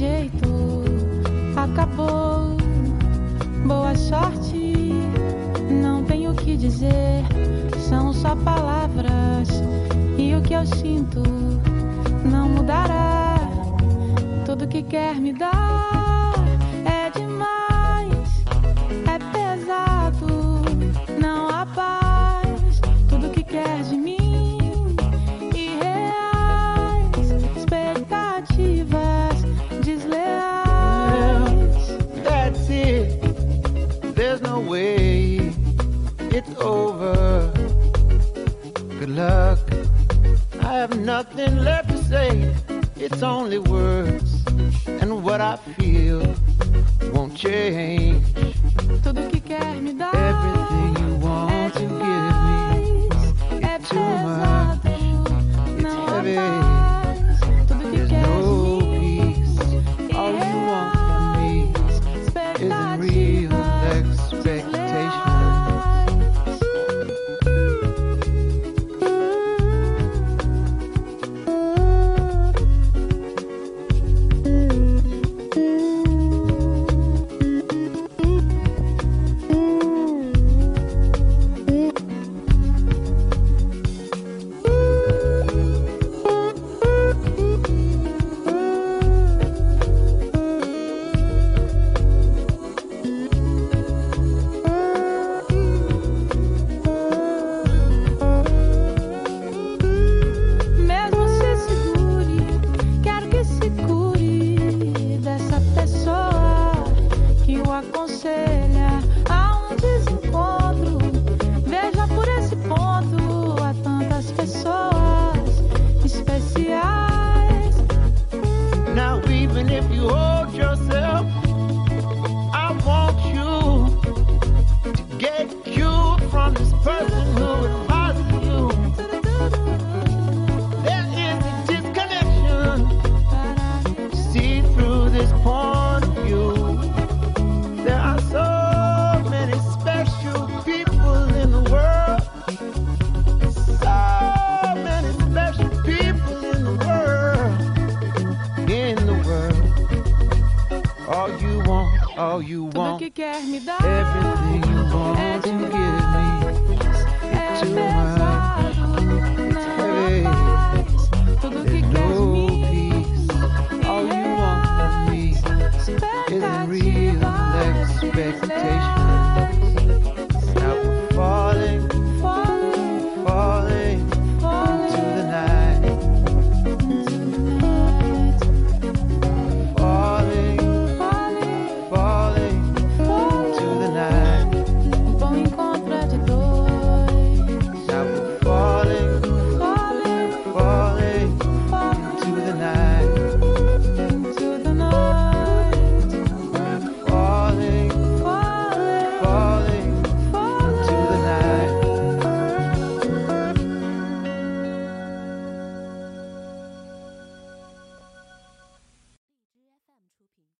jeito, acabou. Boa sorte, não tenho o que dizer, são só palavras. E o que eu sinto não mudará. Tudo que quer me dar. Way it's over. Good luck. I have nothing left to say. It's only words. And what I feel won't change. Tudo que quer me dar duele. all you want. Everything you want to give me is too much. Hey, there's no peace. All you want from me is real expectation.